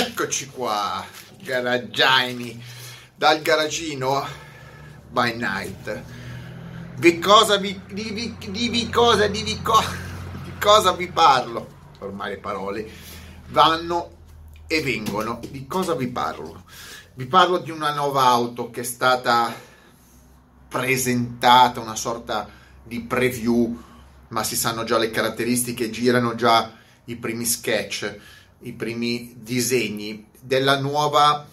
Eccoci qua, garaggiani, dal garagino by night. Di cosa vi, di, di, di, di cosa, di, di, co, di cosa vi parlo? Ormai le parole vanno e vengono. Di cosa vi parlo? Vi parlo di una nuova auto che è stata presentata, una sorta di preview, ma si sanno già le caratteristiche, girano già i primi sketch i primi disegni della nuova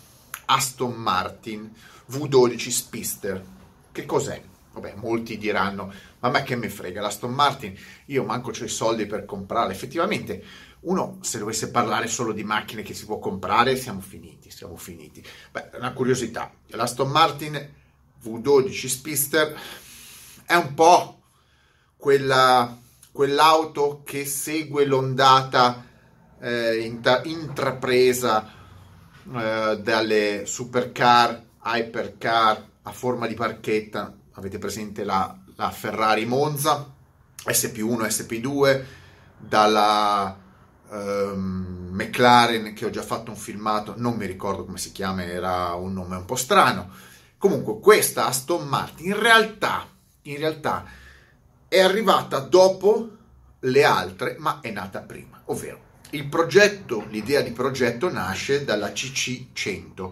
Aston Martin V12 Spister. Che cos'è? Vabbè, molti diranno, ma a me che me frega l'Aston Martin, io manco ho i soldi per comprare. Effettivamente, uno se dovesse parlare solo di macchine che si può comprare, siamo finiti, siamo finiti. Beh, una curiosità, l'Aston Martin V12 Spister è un po' quella, quell'auto che segue l'ondata eh, intra- intrapresa eh, dalle supercar, hypercar a forma di barchetta. Avete presente la, la Ferrari Monza, SP1, SP2, dalla ehm, McLaren che ho già fatto un filmato, non mi ricordo come si chiama, era un nome un po' strano. Comunque questa Aston Martin in realtà, in realtà è arrivata dopo le altre, ma è nata prima, ovvero il progetto, l'idea di progetto nasce dalla CC100.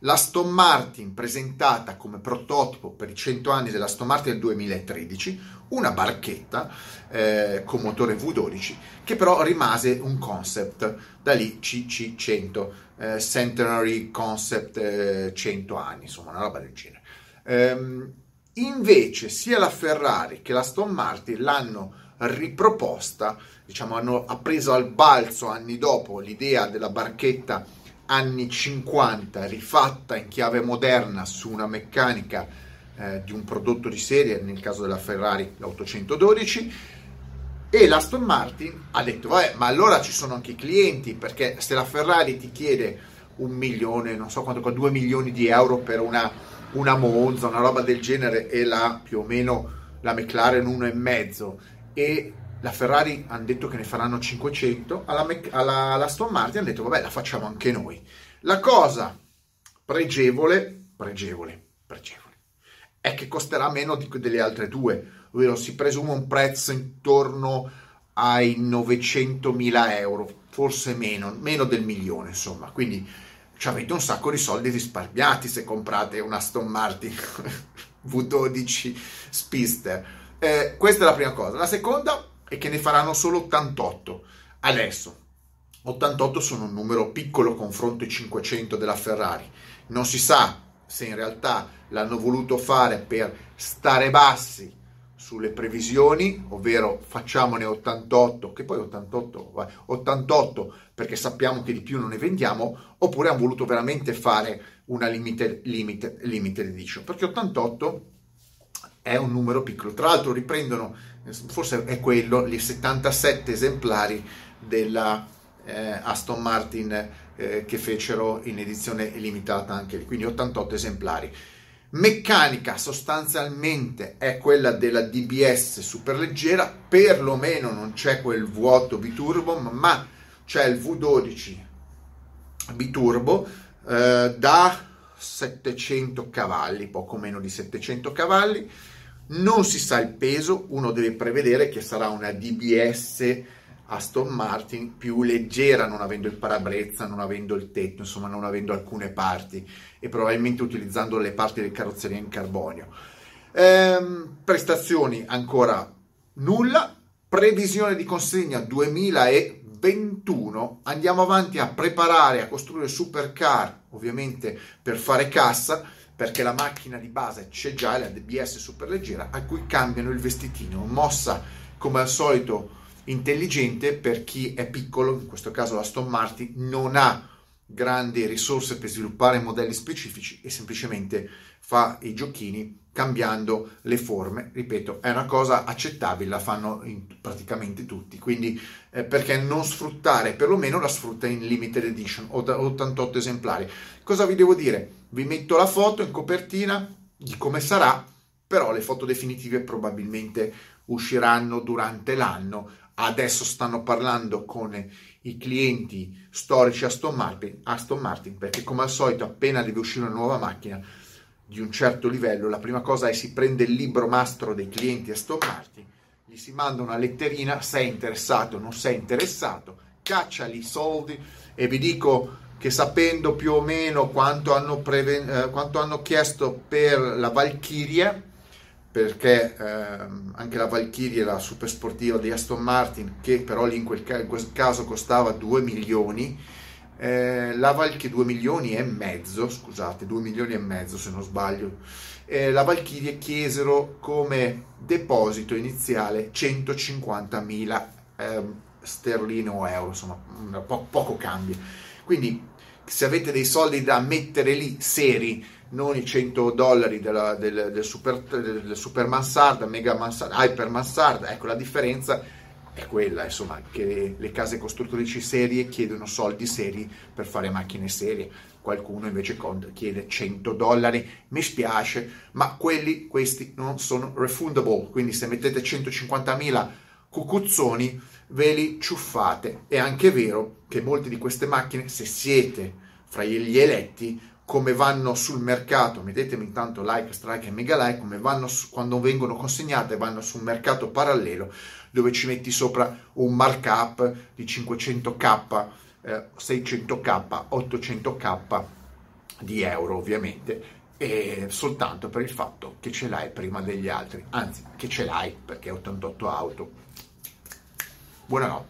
L'Aston Martin presentata come prototipo per i 100 anni dell'Aston Martin del 2013, una barchetta eh, con motore V12 che però rimase un concept, da lì CC100, eh, Centenary Concept eh, 100 anni, insomma una roba del genere. Ehm, invece sia la Ferrari che l'Aston Martin l'hanno riproposta, diciamo, hanno ha preso al balzo anni dopo l'idea della barchetta anni 50 rifatta in chiave moderna su una meccanica eh, di un prodotto di serie, nel caso della Ferrari l'812 e l'Aston Martin ha detto vabbè ma allora ci sono anche i clienti perché se la Ferrari ti chiede un milione, non so quanto, due milioni di euro per una, una Monza, una roba del genere e la più o meno la McLaren uno e la Ferrari hanno detto che ne faranno 500, alla, alla, alla Aston Martin hanno detto vabbè la facciamo anche noi. La cosa pregevole, pregevole, pregevole, è che costerà meno di, delle altre due, ovvero si presume un prezzo intorno ai 900.000 euro, forse meno, meno del milione insomma, quindi avete un sacco di soldi risparmiati se comprate una Aston Martin V12 Spister eh, questa è la prima cosa. La seconda è che ne faranno solo 88. Adesso, 88 sono un numero piccolo confronto ai 500 della Ferrari. Non si sa se in realtà l'hanno voluto fare per stare bassi sulle previsioni, ovvero facciamone 88, che poi 88, vai, 88 perché sappiamo che di più non ne vendiamo, oppure hanno voluto veramente fare una limited, limited, limited edition, perché 88 è un numero piccolo. Tra l'altro riprendono, forse è quello, gli 77 esemplari della eh, Aston Martin eh, che fecero in edizione limitata anche lì, quindi 88 esemplari. Meccanica sostanzialmente è quella della DBS superleggera, perlomeno non c'è quel vuoto biturbo, ma c'è il V12 biturbo eh, da 700 cavalli, poco meno di 700 cavalli, non si sa il peso, uno deve prevedere che sarà una DBS Aston Martin più leggera, non avendo il parabrezza, non avendo il tetto, insomma non avendo alcune parti e probabilmente utilizzando le parti del carrozzeria in carbonio. Ehm, prestazioni ancora nulla, previsione di consegna 2021, andiamo avanti a preparare, a costruire supercar, ovviamente per fare cassa perché la macchina di base c'è già, la DBS superleggera, a cui cambiano il vestitino, mossa come al solito intelligente per chi è piccolo, in questo caso la Aston Martin, non ha grandi risorse per sviluppare modelli specifici e semplicemente fa i giochini cambiando le forme. Ripeto, è una cosa accettabile, la fanno praticamente tutti, quindi eh, perché non sfruttare, perlomeno la sfrutta in limited edition, 88 esemplari. Cosa vi devo dire? Vi metto la foto in copertina di come sarà, però le foto definitive probabilmente usciranno durante l'anno. Adesso stanno parlando con i clienti storici Aston Martin, Aston Martin perché come al solito appena deve uscire una nuova macchina di un certo livello, la prima cosa è si prende il libro mastro dei clienti Aston Martin, gli si manda una letterina, sei interessato non sei interessato, cacciali i soldi e vi dico che sapendo più o meno quanto hanno, preven- eh, quanto hanno chiesto per la Valkyria, perché ehm, anche la Valkyrie, la super sportiva di Aston Martin, che però lì in quel, ca- in quel caso costava 2 milioni, eh, la Valkyrie 2 milioni e mezzo, scusate, 2 milioni e mezzo se non sbaglio, eh, la Valkyrie chiesero come deposito iniziale 150.000 eh, sterline o euro, insomma, po- poco cambia. Quindi se avete dei soldi da mettere lì seri, non i 100 dollari della, del, del, super, del super mansarda, mega mansarda, hyper mansarda, ecco la differenza è quella, insomma, che le case costruttrici serie chiedono soldi seri per fare macchine serie, qualcuno invece chiede 100 dollari, mi spiace, ma quelli, questi non sono refundable, quindi se mettete 150.000 cucuzzoni ve li ciuffate. È anche vero che molte di queste macchine, se siete fra gli eletti, come vanno sul mercato, mettetemi intanto like, strike e mega like, come vanno quando vengono consegnate, vanno su un mercato parallelo dove ci metti sopra un markup di 500k, eh, 600k, 800k di euro ovviamente, e soltanto per il fatto che ce l'hai prima degli altri, anzi che ce l'hai perché è 88 auto. what out.